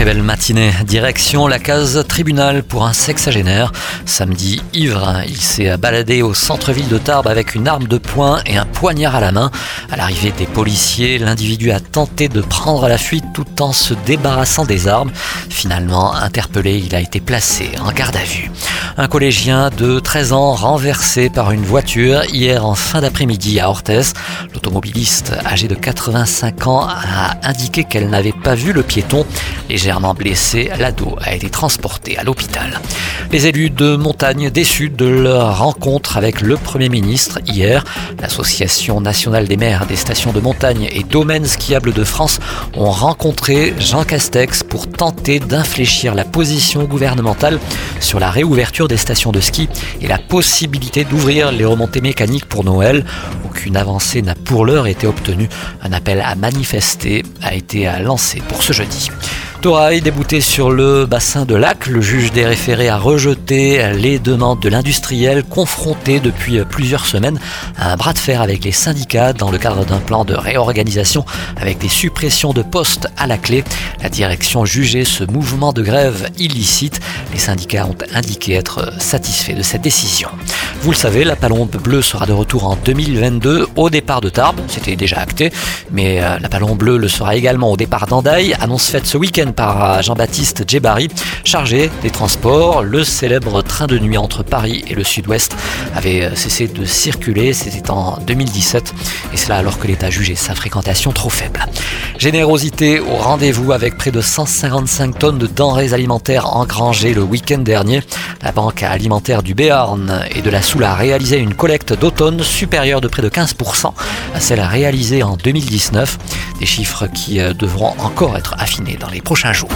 Très belle matinée. Direction la case tribunal pour un sexagénaire. Samedi, ivre, il s'est baladé au centre-ville de Tarbes avec une arme de poing et un poignard à la main. À l'arrivée des policiers, l'individu a tenté de prendre la fuite tout en se débarrassant des armes. Finalement, interpellé, il a été placé en garde à vue. Un collégien de 13 ans renversé par une voiture hier en fin d'après-midi à Orthez. L'automobiliste âgé de 85 ans a indiqué qu'elle n'avait pas vu le piéton. Blessé, l'ado a été transporté à l'hôpital. Les élus de montagne déçus de leur rencontre avec le Premier ministre hier, l'Association nationale des maires des stations de montagne et domaines skiables de France ont rencontré Jean Castex pour tenter d'infléchir la position gouvernementale sur la réouverture des stations de ski et la possibilité d'ouvrir les remontées mécaniques pour Noël. Aucune avancée n'a pour l'heure été obtenue. Un appel à manifester a été lancé pour ce jeudi. Torail débouté sur le bassin de Lac, le juge des référés a rejeté les demandes de l'industriel confronté depuis plusieurs semaines à un bras de fer avec les syndicats dans le cadre d'un plan de réorganisation avec des suppressions de postes à la clé. La direction jugeait ce mouvement de grève illicite. Les syndicats ont indiqué être satisfaits de cette décision. Vous le savez, la palombe bleue sera de retour en 2022 au départ de Tarbes. C'était déjà acté, mais la palombe bleue le sera également au départ d'Andaï. Annonce faite ce week-end par Jean-Baptiste Djebari, chargé des transports. Le célèbre train de nuit entre Paris et le sud-ouest avait cessé de circuler, c'était en 2017, et cela alors que l'État jugeait sa fréquentation trop faible. Générosité au rendez-vous avec près de 155 tonnes de denrées alimentaires engrangées le week-end dernier. La banque alimentaire du Béarn et de la Soule a réalisé une collecte d'automne supérieure de près de 15% à celle réalisée en 2019. Des chiffres qui devront encore être affinés dans les prochains jours.